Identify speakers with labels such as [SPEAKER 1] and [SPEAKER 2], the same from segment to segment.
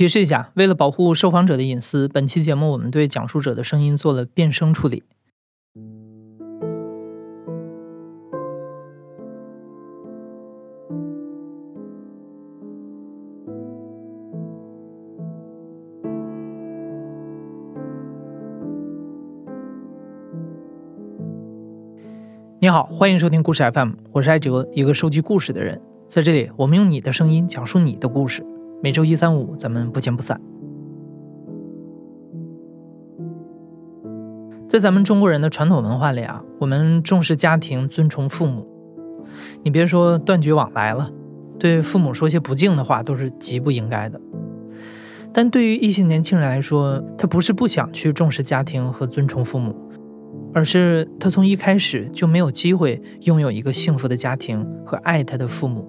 [SPEAKER 1] 提示一下，为了保护受访者的隐私，本期节目我们对讲述者的声音做了变声处理。你好，欢迎收听故事 FM，我是艾哲，一个收集故事的人。在这里，我们用你的声音讲述你的故事。每周一、三、五，咱们不见不散。在咱们中国人的传统文化里啊，我们重视家庭，尊崇父母。你别说断绝往来了，对父母说些不敬的话都是极不应该的。但对于一些年轻人来说，他不是不想去重视家庭和尊崇父母。而是他从一开始就没有机会拥有一个幸福的家庭和爱他的父母。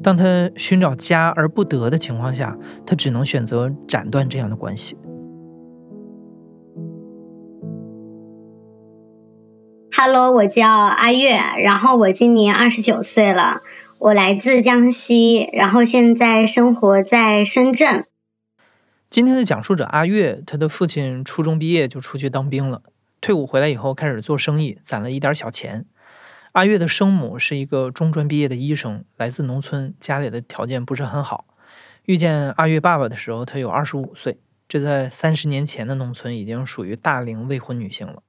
[SPEAKER 1] 当他寻找家而不得的情况下，他只能选择斩断这样的关系。
[SPEAKER 2] Hello，我叫阿月，然后我今年二十九岁了，我来自江西，然后现在生活在深圳。
[SPEAKER 1] 今天的讲述者阿月，他的父亲初中毕业就出去当兵了。退伍回来以后，开始做生意，攒了一点小钱。阿月的生母是一个中专毕业的医生，来自农村，家里的条件不是很好。遇见阿月爸爸的时候，他有二十五岁，这在三十年前的农村已经属于大龄未婚女性了。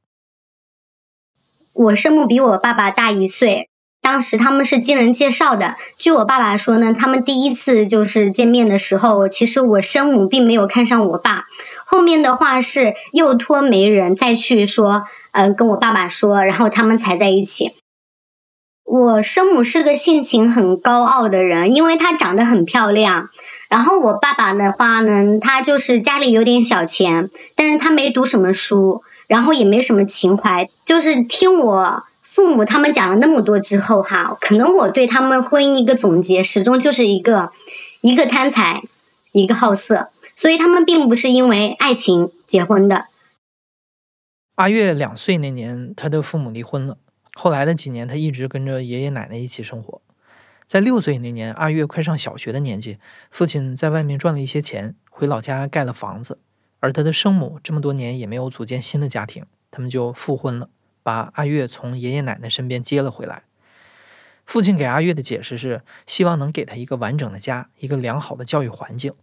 [SPEAKER 2] 我生母比我爸爸大一岁，当时他们是经人介绍的。据我爸爸说呢，他们第一次就是见面的时候，其实我生母并没有看上我爸。后面的话是又托媒人再去说，嗯，跟我爸爸说，然后他们才在一起。我生母是个性情很高傲的人，因为她长得很漂亮。然后我爸爸的话呢，他就是家里有点小钱，但是他没读什么书，然后也没什么情怀。就是听我父母他们讲了那么多之后哈，可能我对他们婚姻一个总结，始终就是一个一个贪财，一个好色。所以他们并不是因为爱情结婚的。
[SPEAKER 1] 阿月两岁那年，他的父母离婚了。后来的几年，他一直跟着爷爷奶奶一起生活。在六岁那年，阿月快上小学的年纪，父亲在外面赚了一些钱，回老家盖了房子。而他的生母这么多年也没有组建新的家庭，他们就复婚了，把阿月从爷爷奶奶身边接了回来。父亲给阿月的解释是，希望能给他一个完整的家，一个良好的教育环境。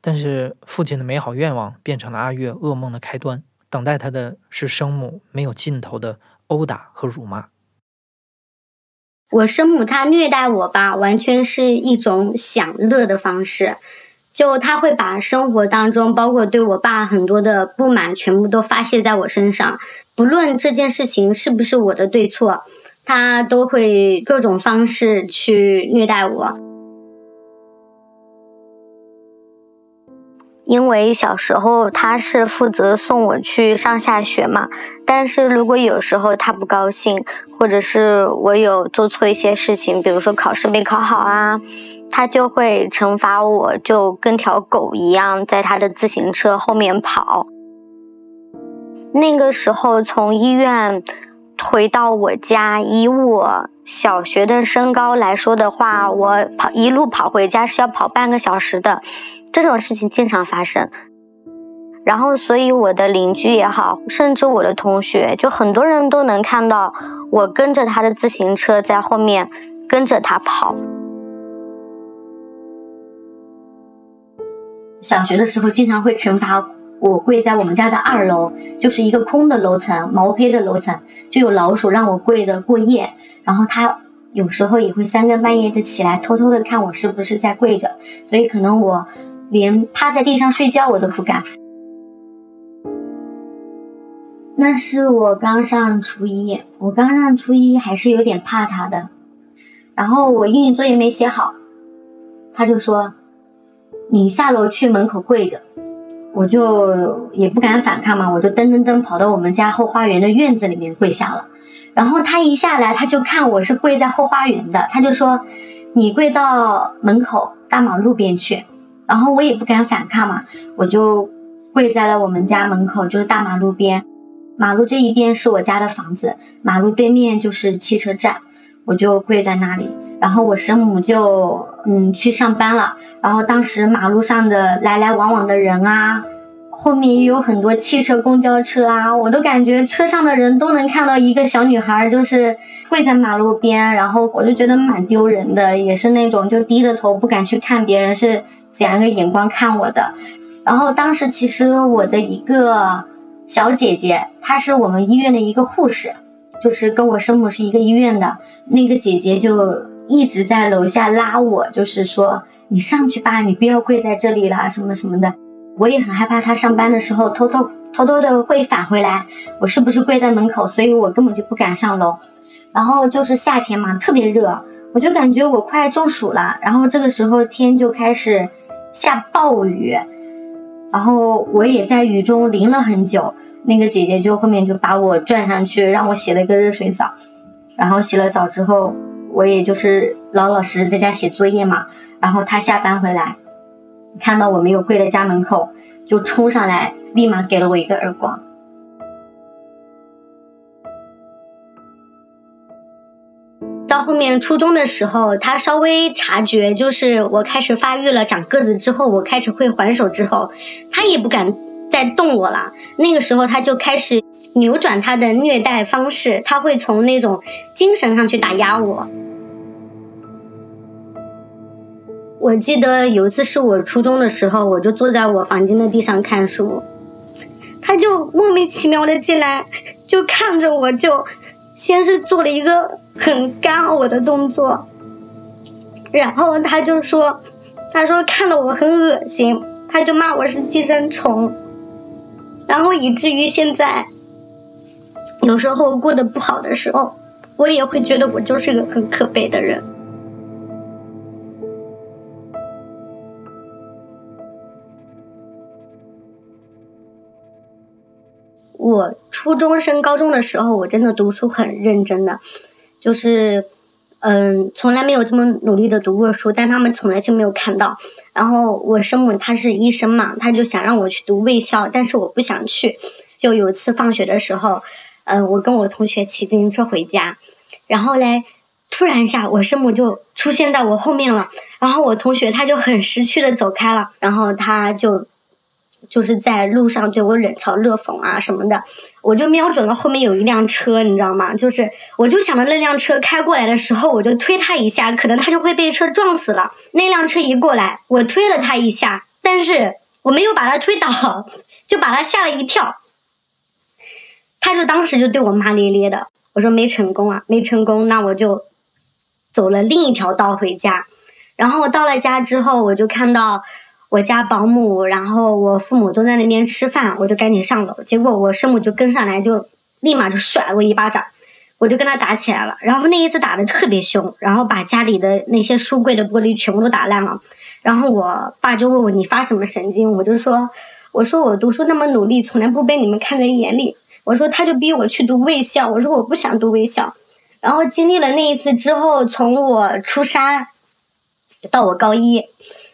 [SPEAKER 1] 但是父亲的美好愿望变成了阿月噩梦的开端，等待他的是生母没有尽头的殴打和辱骂。
[SPEAKER 2] 我生母她虐待我吧，完全是一种享乐的方式，就她会把生活当中包括对我爸很多的不满全部都发泄在我身上，不论这件事情是不是我的对错，他都会各种方式去虐待我。因为小时候他是负责送我去上下学嘛，但是如果有时候他不高兴，或者是我有做错一些事情，比如说考试没考好啊，他就会惩罚我，就跟条狗一样在他的自行车后面跑。那个时候从医院回到我家，以我小学的身高来说的话，我跑一路跑回家是要跑半个小时的。这种事情经常发生，然后所以我的邻居也好，甚至我的同学，就很多人都能看到我跟着他的自行车在后面跟着他跑。小学的时候经常会惩罚我跪在我们家的二楼，就是一个空的楼层，毛坯的楼层，就有老鼠让我跪的过夜，然后他有时候也会三更半夜的起来偷偷的看我是不是在跪着，所以可能我。连趴在地上睡觉我都不敢。那是我刚上初一，我刚上初一还是有点怕他的。然后我英语作业没写好，他就说：“你下楼去门口跪着。”我就也不敢反抗嘛，我就噔噔噔跑到我们家后花园的院子里面跪下了。然后他一下来，他就看我是跪在后花园的，他就说：“你跪到门口大马路边去。”然后我也不敢反抗嘛，我就跪在了我们家门口，就是大马路边，马路这一边是我家的房子，马路对面就是汽车站，我就跪在那里。然后我生母就嗯去上班了。然后当时马路上的来来往往的人啊，后面也有很多汽车、公交车啊，我都感觉车上的人都能看到一个小女孩，就是跪在马路边，然后我就觉得蛮丢人的，也是那种就低着头不敢去看别人是怎样一个眼光看我的。然后当时其实我的一个小姐姐，她是我们医院的一个护士，就是跟我生母是一个医院的那个姐姐，就一直在楼下拉我，就是说。你上去吧，你不要跪在这里了，什么什么的。我也很害怕她上班的时候偷偷偷偷的会返回来，我是不是跪在门口？所以我根本就不敢上楼。然后就是夏天嘛，特别热，我就感觉我快中暑了。然后这个时候天就开始下暴雨，然后我也在雨中淋了很久。那个姐姐就后面就把我拽上去，让我洗了一个热水澡。然后洗了澡之后，我也就是老老实实在家写作业嘛。然后她下班回来，看到我没有跪在家门口，就冲上来，立马给了我一个耳光。到后面初中的时候，他稍微察觉，就是我开始发育了，长个子之后，我开始会还手之后，他也不敢再动我了。那个时候，他就开始扭转他的虐待方式，他会从那种精神上去打压我。我记得有一次是我初中的时候，我就坐在我房间的地上看书，他就莫名其妙的进来，就看着我，就先是做了一个很干呕的动作，然后他就说，他说看到我很恶心，他就骂我是寄生虫，然后以至于现在，有时候过得不好的时候，我也会觉得我就是个很可悲的人。我初中升高中的时候，我真的读书很认真的，就是，嗯，从来没有这么努力的读过书，但他们从来就没有看到。然后我生母她是医生嘛，她就想让我去读卫校，但是我不想去。就有一次放学的时候，嗯，我跟我同学骑自行车回家，然后嘞，突然一下，我生母就出现在我后面了，然后我同学他就很识趣的走开了，然后他就。就是在路上对我冷嘲热讽啊什么的，我就瞄准了后面有一辆车，你知道吗？就是我就想着那辆车开过来的时候，我就推他一下，可能他就会被车撞死了。那辆车一过来，我推了他一下，但是我没有把他推倒，就把他吓了一跳。他就当时就对我骂咧咧的，我说没成功啊，没成功，那我就走了另一条道回家。然后到了家之后，我就看到。我家保姆，然后我父母都在那边吃饭，我就赶紧上楼。结果我生母就跟上来，就立马就甩了我一巴掌，我就跟他打起来了。然后那一次打的特别凶，然后把家里的那些书柜的玻璃全部都打烂了。然后我爸就问我你发什么神经？我就说我说我读书那么努力，从来不被你们看在眼里。我说他就逼我去读卫校，我说我不想读卫校。然后经历了那一次之后，从我初三到我高一，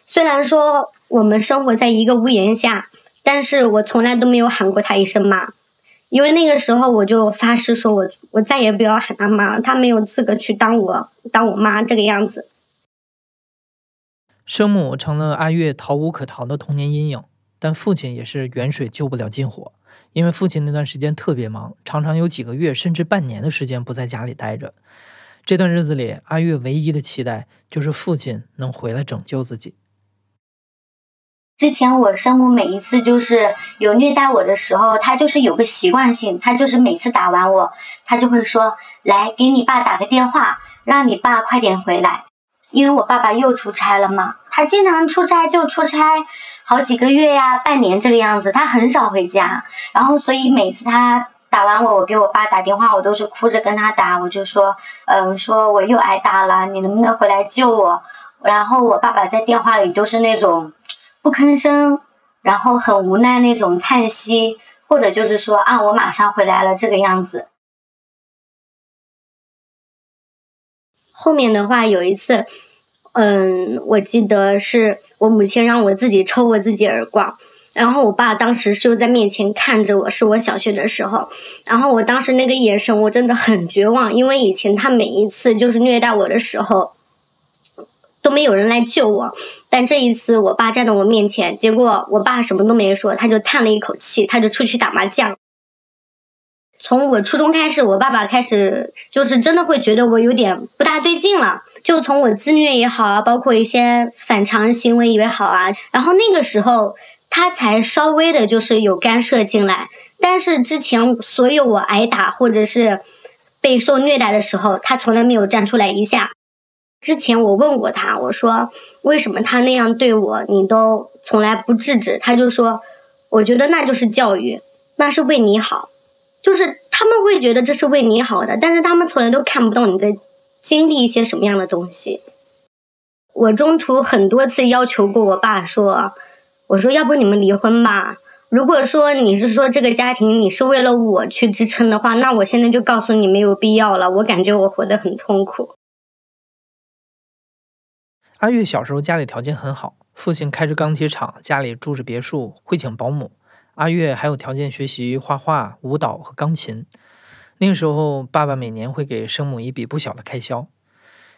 [SPEAKER 2] 虽然说。我们生活在一个屋檐下，但是我从来都没有喊过他一声妈，因为那个时候我就发誓说，我我再也不要喊他妈了，他没有资格去当我当我妈这个样子。
[SPEAKER 1] 生母成了阿月逃无可逃的童年阴影，但父亲也是远水救不了近火，因为父亲那段时间特别忙，常常有几个月甚至半年的时间不在家里待着。这段日子里，阿月唯一的期待就是父亲能回来拯救自己。
[SPEAKER 2] 之前我生母每一次就是有虐待我的时候，她就是有个习惯性，她就是每次打完我，她就会说：“来给你爸打个电话，让你爸快点回来。”因为我爸爸又出差了嘛，他经常出差就出差好几个月呀、半年这个样子，他很少回家。然后所以每次他打完我，我给我爸打电话，我都是哭着跟他打，我就说：“嗯，说我又挨打了，你能不能回来救我？”然后我爸爸在电话里都是那种。不吭声，然后很无奈那种叹息，或者就是说啊，我马上回来了这个样子。后面的话有一次，嗯，我记得是我母亲让我自己抽我自己耳光，然后我爸当时就在面前看着我，是我小学的时候，然后我当时那个眼神我真的很绝望，因为以前他每一次就是虐待我的时候。都没有人来救我。但这一次，我爸站在我面前，结果我爸什么都没说，他就叹了一口气，他就出去打麻将。从我初中开始，我爸爸开始就是真的会觉得我有点不大对劲了，就从我自虐也好啊，包括一些反常行为也好啊，然后那个时候他才稍微的就是有干涉进来。但是之前所有我挨打或者是被受虐待的时候，他从来没有站出来一下。之前我问过他，我说为什么他那样对我，你都从来不制止？他就说，我觉得那就是教育，那是为你好，就是他们会觉得这是为你好的，但是他们从来都看不到你在经历一些什么样的东西。我中途很多次要求过我爸说，我说要不你们离婚吧。如果说你是说这个家庭你是为了我去支撑的话，那我现在就告诉你没有必要了。我感觉我活得很痛苦。
[SPEAKER 1] 阿月小时候家里条件很好，父亲开着钢铁厂，家里住着别墅，会请保姆。阿月还有条件学习画画、舞蹈和钢琴。那个时候，爸爸每年会给生母一笔不小的开销。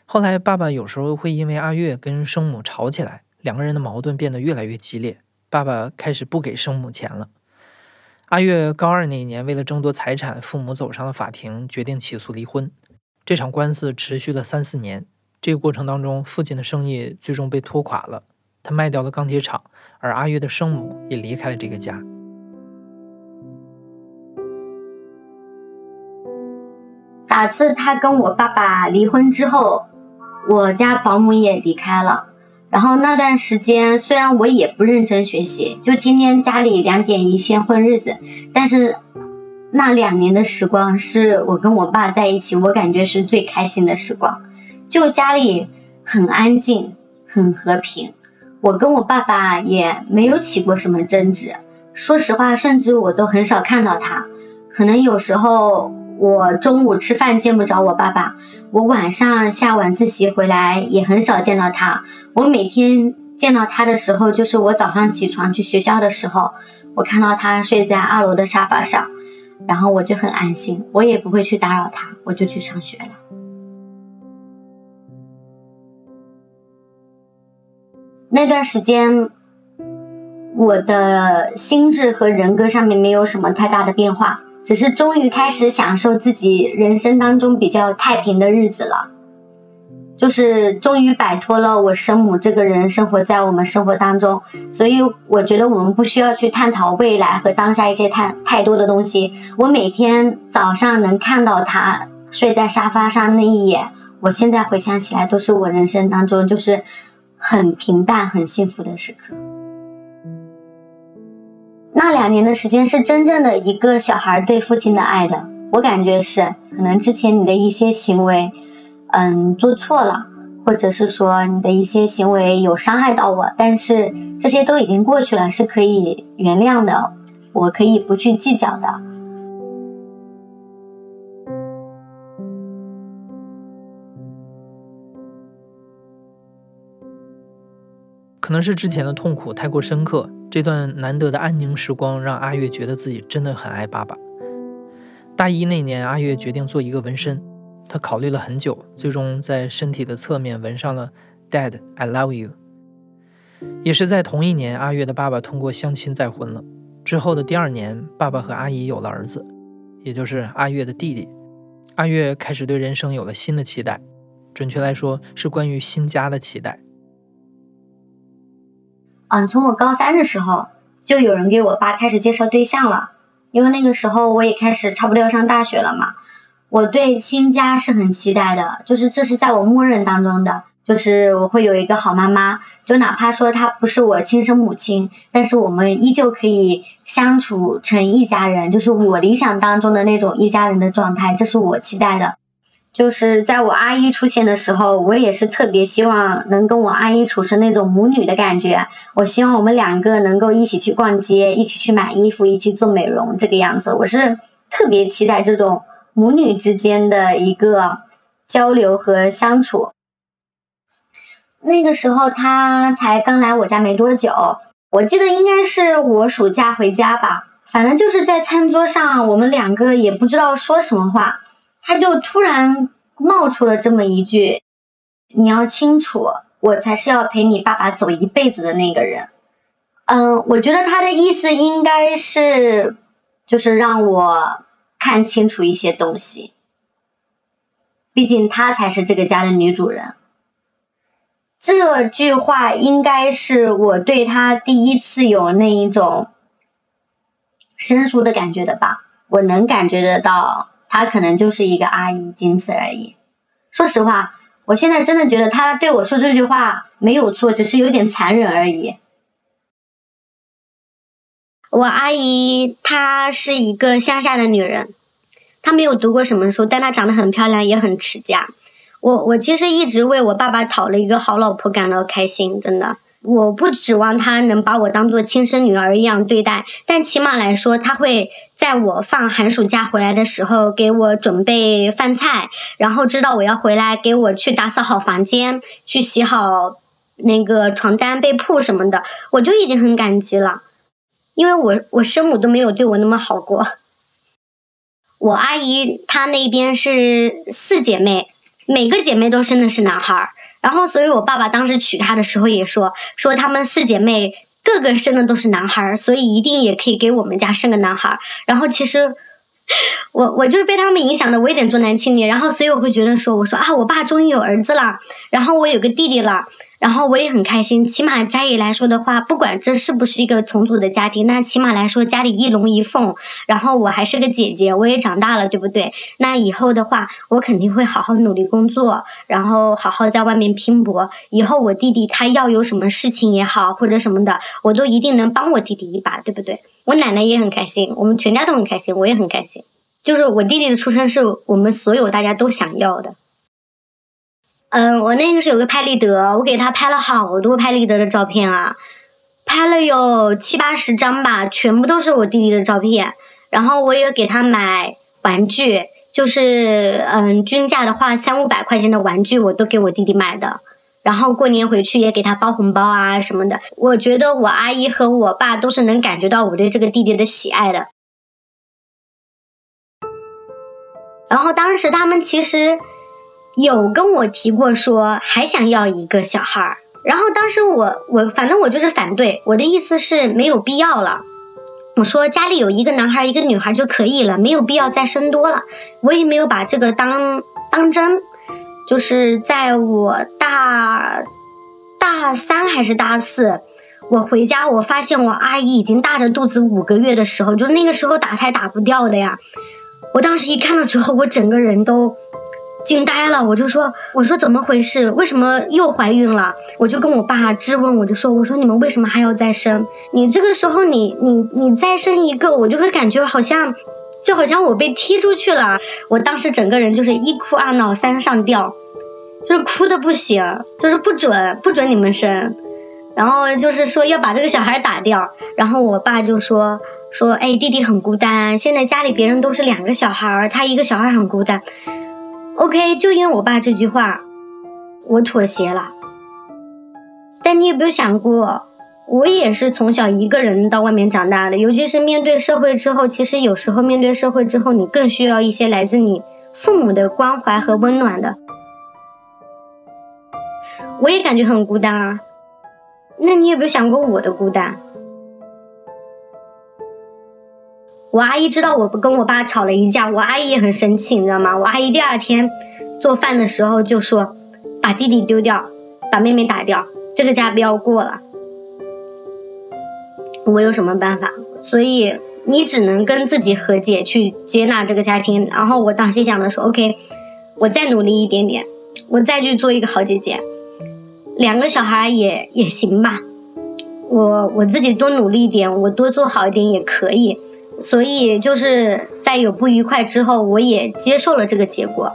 [SPEAKER 1] 后来，爸爸有时候会因为阿月跟生母吵起来，两个人的矛盾变得越来越激烈。爸爸开始不给生母钱了。阿月高二那一年，为了争夺财产，父母走上了法庭，决定起诉离婚。这场官司持续了三四年。这个过程当中，父亲的生意最终被拖垮了，他卖掉了钢铁厂，而阿月的生母也离开了这个家。
[SPEAKER 2] 打次他跟我爸爸离婚之后，我家保姆也离开了。然后那段时间，虽然我也不认真学习，就天天家里两点一线混日子，但是那两年的时光是我跟我爸在一起，我感觉是最开心的时光。就家里很安静，很和平，我跟我爸爸也没有起过什么争执。说实话，甚至我都很少看到他，可能有时候。我中午吃饭见不着我爸爸，我晚上下晚自习回来也很少见到他。我每天见到他的时候，就是我早上起床去学校的时候，我看到他睡在二楼的沙发上，然后我就很安心，我也不会去打扰他，我就去上学了。那段时间，我的心智和人格上面没有什么太大的变化。只是终于开始享受自己人生当中比较太平的日子了，就是终于摆脱了我生母这个人生活在我们生活当中，所以我觉得我们不需要去探讨未来和当下一些太太多的东西。我每天早上能看到他睡在沙发上那一眼，我现在回想起来都是我人生当中就是很平淡、很幸福的时刻。那两年的时间是真正的一个小孩对父亲的爱的，我感觉是可能之前你的一些行为，嗯，做错了，或者是说你的一些行为有伤害到我，但是这些都已经过去了，是可以原谅的，我可以不去计较的。
[SPEAKER 1] 可能是之前的痛苦太过深刻。这段难得的安宁时光让阿月觉得自己真的很爱爸爸。大一那年，阿月决定做一个纹身，她考虑了很久，最终在身体的侧面纹上了 “Dad, I love you”。也是在同一年，阿月的爸爸通过相亲再婚了。之后的第二年，爸爸和阿姨有了儿子，也就是阿月的弟弟。阿月开始对人生有了新的期待，准确来说是关于新家的期待。
[SPEAKER 2] 嗯，从我高三的时候，就有人给我爸开始介绍对象了。因为那个时候我也开始差不多要上大学了嘛，我对新家是很期待的，就是这是在我默认当中的，就是我会有一个好妈妈，就哪怕说她不是我亲生母亲，但是我们依旧可以相处成一家人，就是我理想当中的那种一家人的状态，这是我期待的。就是在我阿姨出现的时候，我也是特别希望能跟我阿姨处成那种母女的感觉。我希望我们两个能够一起去逛街，一起去买衣服，一起做美容，这个样子。我是特别期待这种母女之间的一个交流和相处。那个时候他才刚来我家没多久，我记得应该是我暑假回家吧，反正就是在餐桌上，我们两个也不知道说什么话。他就突然冒出了这么一句：“你要清楚，我才是要陪你爸爸走一辈子的那个人。嗯，我觉得他的意思应该是，就是让我看清楚一些东西。毕竟她才是这个家的女主人。这句话应该是我对他第一次有那一种生疏的感觉的吧？我能感觉得到，他可能就是一个阿姨，仅此而已。说实话，我现在真的觉得他对我说这句话没有错，只是有点残忍而已。我阿姨她是一个乡下的女人，她没有读过什么书，但她长得很漂亮，也很持家。我我其实一直为我爸爸讨了一个好老婆感到开心，真的。我不指望他能把我当做亲生女儿一样对待，但起码来说，他会在我放寒暑假回来的时候给我准备饭菜，然后知道我要回来，给我去打扫好房间，去洗好那个床单被铺什么的，我就已经很感激了。因为我我生母都没有对我那么好过。我阿姨她那边是四姐妹。每个姐妹都生的是男孩儿，然后所以我爸爸当时娶她的时候也说，说她们四姐妹个个生的都是男孩儿，所以一定也可以给我们家生个男孩儿。然后其实我我就是被他们影响的，我有点重男轻女，然后所以我会觉得说，我说啊，我爸终于有儿子了，然后我有个弟弟了。然后我也很开心，起码家里来说的话，不管这是不是一个重组的家庭，那起码来说家里一龙一凤。然后我还是个姐姐，我也长大了，对不对？那以后的话，我肯定会好好努力工作，然后好好在外面拼搏。以后我弟弟他要有什么事情也好，或者什么的，我都一定能帮我弟弟一把，对不对？我奶奶也很开心，我们全家都很开心，我也很开心。就是我弟弟的出生是我们所有大家都想要的。嗯，我那个是有个拍立得，我给他拍了好多拍立得的照片啊，拍了有七八十张吧，全部都是我弟弟的照片。然后我也给他买玩具，就是嗯，均价的话三五百块钱的玩具我都给我弟弟买的。然后过年回去也给他包红包啊什么的。我觉得我阿姨和我爸都是能感觉到我对这个弟弟的喜爱的。然后当时他们其实。有跟我提过说还想要一个小孩儿，然后当时我我反正我就是反对，我的意思是没有必要了。我说家里有一个男孩一个女孩就可以了，没有必要再生多了。我也没有把这个当当真。就是在我大大三还是大四，我回家我发现我阿姨已经大着肚子五个月的时候，就那个时候打胎打不掉的呀。我当时一看到之后，我整个人都。惊呆了，我就说，我说怎么回事？为什么又怀孕了？我就跟我爸质问，我就说，我说你们为什么还要再生？你这个时候你你你再生一个，我就会感觉好像，就好像我被踢出去了。我当时整个人就是一哭二闹三上吊，就是哭的不行，就是不准不准你们生，然后就是说要把这个小孩打掉。然后我爸就说说，哎，弟弟很孤单，现在家里别人都是两个小孩，他一个小孩很孤单。OK，就因为我爸这句话，我妥协了。但你有没有想过，我也是从小一个人到外面长大的，尤其是面对社会之后，其实有时候面对社会之后，你更需要一些来自你父母的关怀和温暖的。我也感觉很孤单啊。那你有没有想过我的孤单？我阿姨知道我不跟我爸吵了一架，我阿姨也很生气，你知道吗？我阿姨第二天做饭的时候就说：“把弟弟丢掉，把妹妹打掉，这个家不要过了。”我有什么办法？所以你只能跟自己和解，去接纳这个家庭。然后我当时想的说：“OK，我再努力一点点，我再去做一个好姐姐，两个小孩也也行吧。我我自己多努力一点，我多做好一点也可以。”所以就是在有不愉快之后，我也接受了这个结果。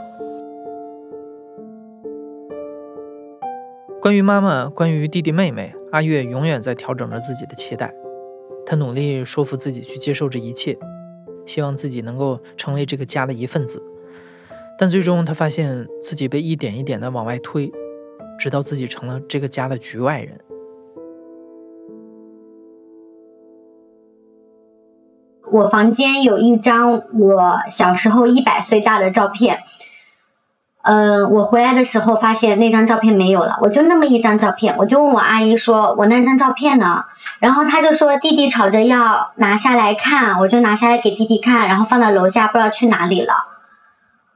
[SPEAKER 1] 关于妈妈，关于弟弟妹妹，阿月永远在调整着自己的期待。她努力说服自己去接受这一切，希望自己能够成为这个家的一份子。但最终，她发现自己被一点一点的往外推，直到自己成了这个家的局外人。
[SPEAKER 2] 我房间有一张我小时候一百岁大的照片，嗯，我回来的时候发现那张照片没有了，我就那么一张照片，我就问我阿姨说：“我那张照片呢？”然后她就说：“弟弟吵着要拿下来看，我就拿下来给弟弟看，然后放到楼下，不知道去哪里了。”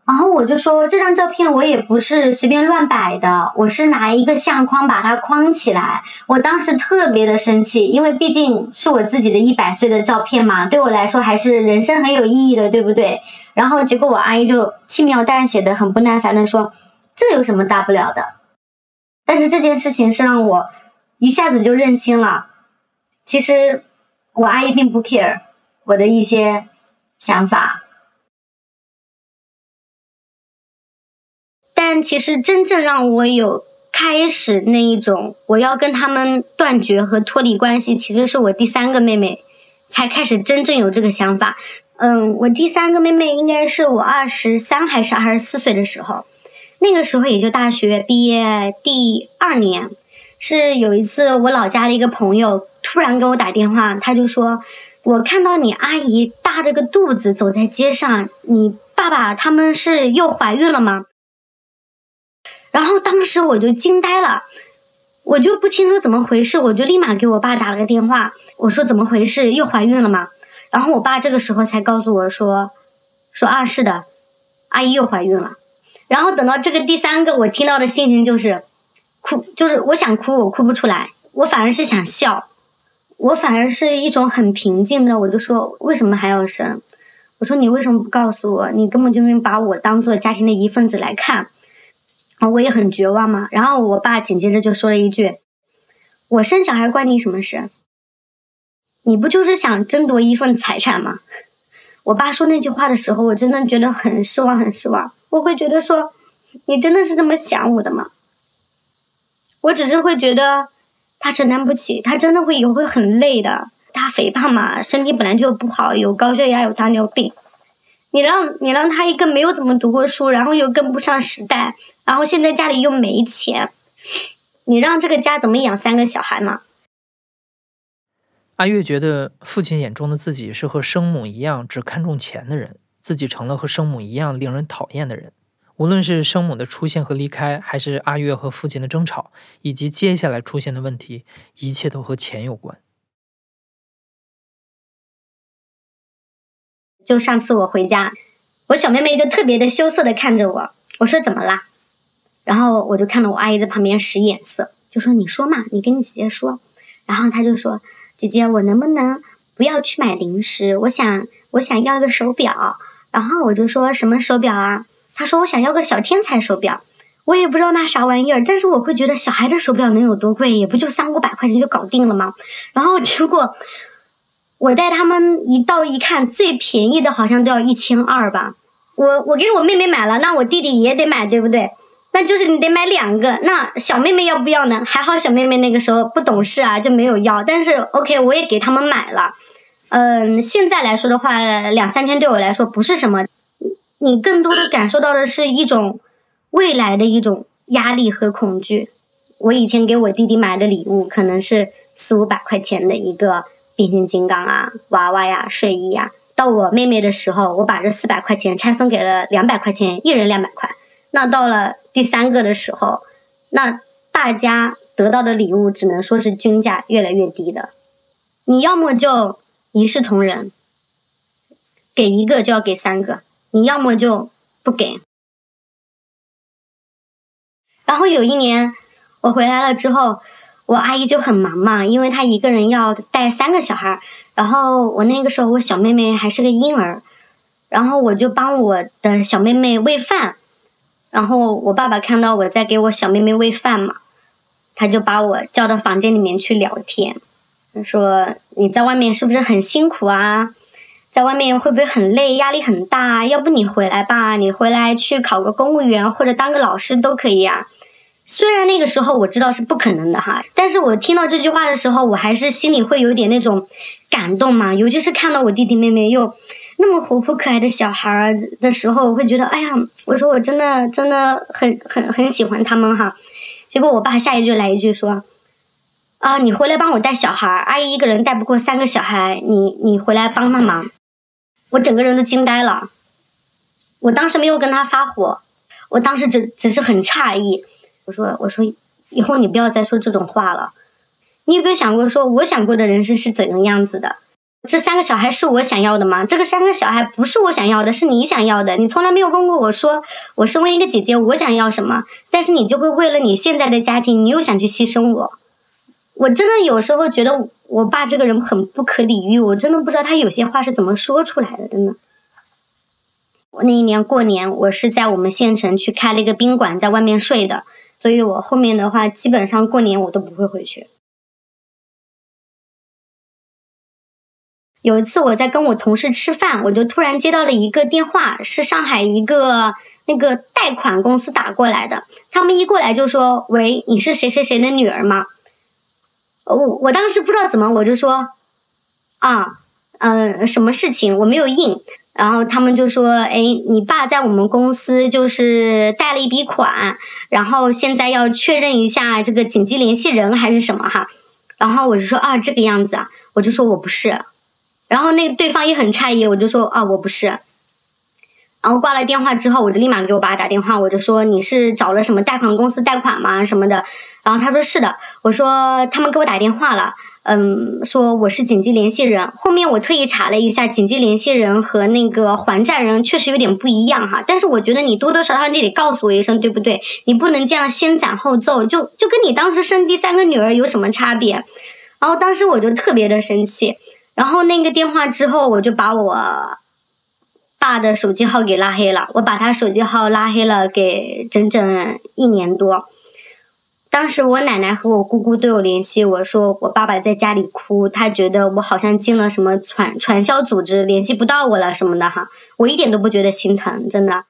[SPEAKER 2] 然后我就说：“这张照片我也不是随便乱摆的，我是拿一个相框把它框起来。”我当时特别的生气，因为毕竟是我自己的一百岁的照片嘛，对我来说还是人生很有意义的，对不对？然后结果我阿姨就轻描淡写的、很不耐烦的说：“这有什么大不了的？”但是这件事情是让我一下子就认清了，其实我阿姨并不 care 我的一些想法。但其实真正让我有开始那一种我要跟他们断绝和脱离关系，其实是我第三个妹妹才开始真正有这个想法。嗯，我第三个妹妹应该是我二十三还是二十四岁的时候，那个时候也就大学毕业第二年。是有一次我老家的一个朋友突然给我打电话，他就说：“我看到你阿姨大着个肚子走在街上，你爸爸他们是又怀孕了吗？”然后当时我就惊呆了，我就不清楚怎么回事，我就立马给我爸打了个电话，我说：“怎么回事？又怀孕了吗？”然后我爸这个时候才告诉我说：“说啊，是的，阿姨又怀孕了。”然后等到这个第三个，我听到的心情就是哭，就是我想哭，我哭不出来，我反而是想笑，我反而是一种很平静的，我就说：“为什么还要生？”我说：“你为什么不告诉我？你根本就没把我当做家庭的一份子来看。”我也很绝望嘛。然后我爸紧接着就说了一句：“我生小孩关你什么事？”你不就是想争夺一份财产吗？我爸说那句话的时候，我真的觉得很失望，很失望。我会觉得说，你真的是这么想我的吗？我只是会觉得他承担不起，他真的会以后会很累的。他肥胖嘛，身体本来就不好，有高血压，有糖尿病。你让你让他一个没有怎么读过书，然后又跟不上时代，然后现在家里又没钱，你让这个家怎么养三个小孩嘛？
[SPEAKER 1] 阿月觉得父亲眼中的自己是和生母一样只看重钱的人，自己成了和生母一样令人讨厌的人。无论是生母的出现和离开，还是阿月和父亲的争吵，以及接下来出现的问题，一切都和钱有关。
[SPEAKER 2] 就上次我回家，我小妹妹就特别的羞涩的看着我，我说怎么啦？然后我就看到我阿姨在旁边使眼色，就说你说嘛，你跟你姐姐说。然后她就说。姐姐，我能不能不要去买零食？我想，我想要个手表。然后我就说什么手表啊？他说我想要个小天才手表。我也不知道那啥玩意儿，但是我会觉得小孩的手表能有多贵？也不就三五百块钱就搞定了吗？然后结果我带他们一到一看，最便宜的好像都要一千二吧。我我给我妹妹买了，那我弟弟也得买，对不对？那就是你得买两个，那小妹妹要不要呢？还好小妹妹那个时候不懂事啊，就没有要。但是 OK，我也给他们买了。嗯，现在来说的话，两三千对我来说不是什么。你更多的感受到的是一种未来的一种压力和恐惧。我以前给我弟弟买的礼物可能是四五百块钱的一个变形金刚啊、娃娃呀、睡衣呀。到我妹妹的时候，我把这四百块钱拆分给了两百块钱，一人两百块。那到了第三个的时候，那大家得到的礼物只能说是均价越来越低的。你要么就一视同仁，给一个就要给三个；你要么就不给。然后有一年我回来了之后，我阿姨就很忙嘛，因为她一个人要带三个小孩。然后我那个时候我小妹妹还是个婴儿，然后我就帮我的小妹妹喂饭。然后我爸爸看到我在给我小妹妹喂饭嘛，他就把我叫到房间里面去聊天，说你在外面是不是很辛苦啊？在外面会不会很累，压力很大？要不你回来吧，你回来去考个公务员或者当个老师都可以啊。虽然那个时候我知道是不可能的哈，但是我听到这句话的时候，我还是心里会有点那种感动嘛，尤其是看到我弟弟妹妹又。那么活泼可爱的小孩儿的时候，我会觉得，哎呀，我说我真的真的很很很喜欢他们哈。结果我爸下一句来一句说，啊，你回来帮我带小孩，阿姨一个人带不过三个小孩，你你回来帮帮忙。我整个人都惊呆了。我当时没有跟他发火，我当时只只是很诧异，我说我说以后你不要再说这种话了。你有没有想过，说我想过的人生是怎样样子的？这三个小孩是我想要的吗？这个三个小孩不是我想要的，是你想要的。你从来没有问过我说，我身为一个姐姐，我想要什么？但是你就会为了你现在的家庭，你又想去牺牲我。我真的有时候觉得我爸这个人很不可理喻，我真的不知道他有些话是怎么说出来的，真的。我那一年过年，我是在我们县城去开了一个宾馆，在外面睡的，所以我后面的话基本上过年我都不会回去。有一次我在跟我同事吃饭，我就突然接到了一个电话，是上海一个那个贷款公司打过来的。他们一过来就说：“喂，你是谁谁谁的女儿吗？”我我当时不知道怎么，我就说：“啊，嗯，什么事情？我没有应。”然后他们就说：“哎，你爸在我们公司就是贷了一笔款，然后现在要确认一下这个紧急联系人还是什么哈。”然后我就说：“啊，这个样子啊。”我就说我不是。然后那个对方也很诧异，我就说啊，我不是。然后挂了电话之后，我就立马给我爸打电话，我就说你是找了什么贷款公司贷款吗？什么的。然后他说是的。我说他们给我打电话了，嗯，说我是紧急联系人。后面我特意查了一下，紧急联系人和那个还债人确实有点不一样哈。但是我觉得你多多少少你得告诉我一声，对不对？你不能这样先斩后奏，就就跟你当时生第三个女儿有什么差别？然后当时我就特别的生气。然后那个电话之后，我就把我爸的手机号给拉黑了。我把他手机号拉黑了，给整整一年多。当时我奶奶和我姑姑都有联系，我说我爸爸在家里哭，他觉得我好像进了什么传传销组织，联系不到我了什么的哈。我一点都不觉得心疼，真的。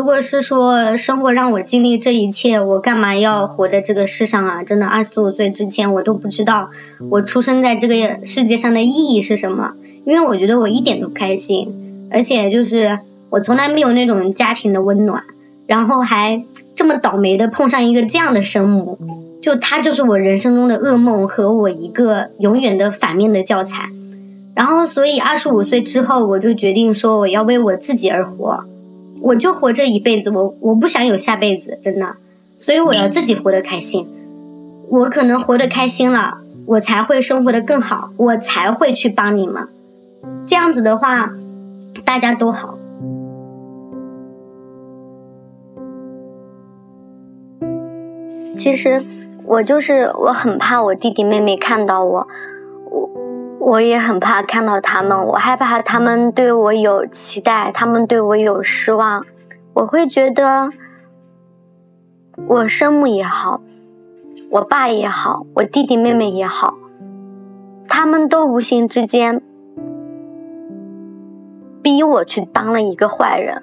[SPEAKER 2] 如果是说生活让我经历这一切，我干嘛要活在这个世上啊？真的，二十五岁之前我都不知道我出生在这个世界上的意义是什么，因为我觉得我一点都不开心，而且就是我从来没有那种家庭的温暖，然后还这么倒霉的碰上一个这样的生母，就他就是我人生中的噩梦和我一个永远的反面的教材，然后所以二十五岁之后我就决定说我要为我自己而活。我就活这一辈子，我我不想有下辈子，真的，所以我要自己活得开心。我可能活得开心了，我才会生活的更好，我才会去帮你们。这样子的话，大家都好。其实我就是我很怕我弟弟妹妹看到我。我也很怕看到他们，我害怕他们对我有期待，他们对我有失望。我会觉得，我生母也好，我爸也好，我弟弟妹妹也好，他们都无形之间逼我去当了一个坏人。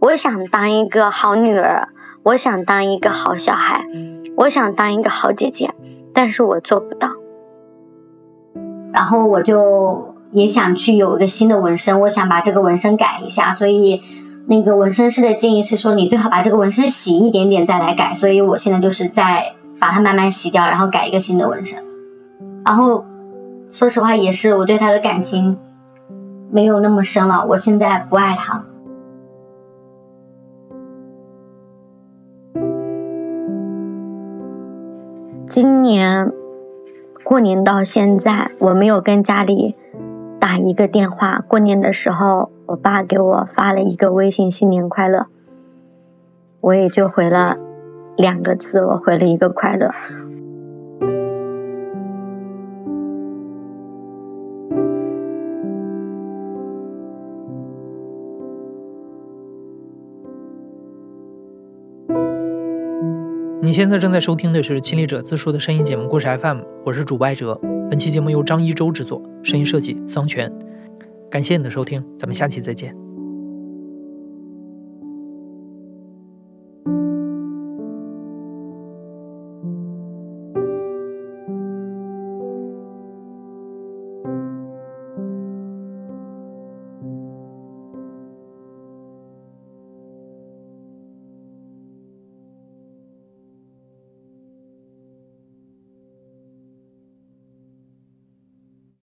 [SPEAKER 2] 我想当一个好女儿，我想当一个好小孩，我想当一个好姐姐，但是我做不到。然后我就也想去有一个新的纹身，我想把这个纹身改一下，所以那个纹身师的建议是说，你最好把这个纹身洗一点点再来改。所以我现在就是在把它慢慢洗掉，然后改一个新的纹身。然后说实话，也是我对他的感情没有那么深了，我现在不爱他。今年。过年到现在，我没有跟家里打一个电话。过年的时候，我爸给我发了一个微信“新年快乐”，我也就回了两个字，我回了一个“快乐”。
[SPEAKER 1] 现在正在收听的是《亲历者自述》的声音节目《故事 FM》，我是主播艾哲。本期节目由张一舟制作，声音设计桑泉。感谢你的收听，咱们下期再见。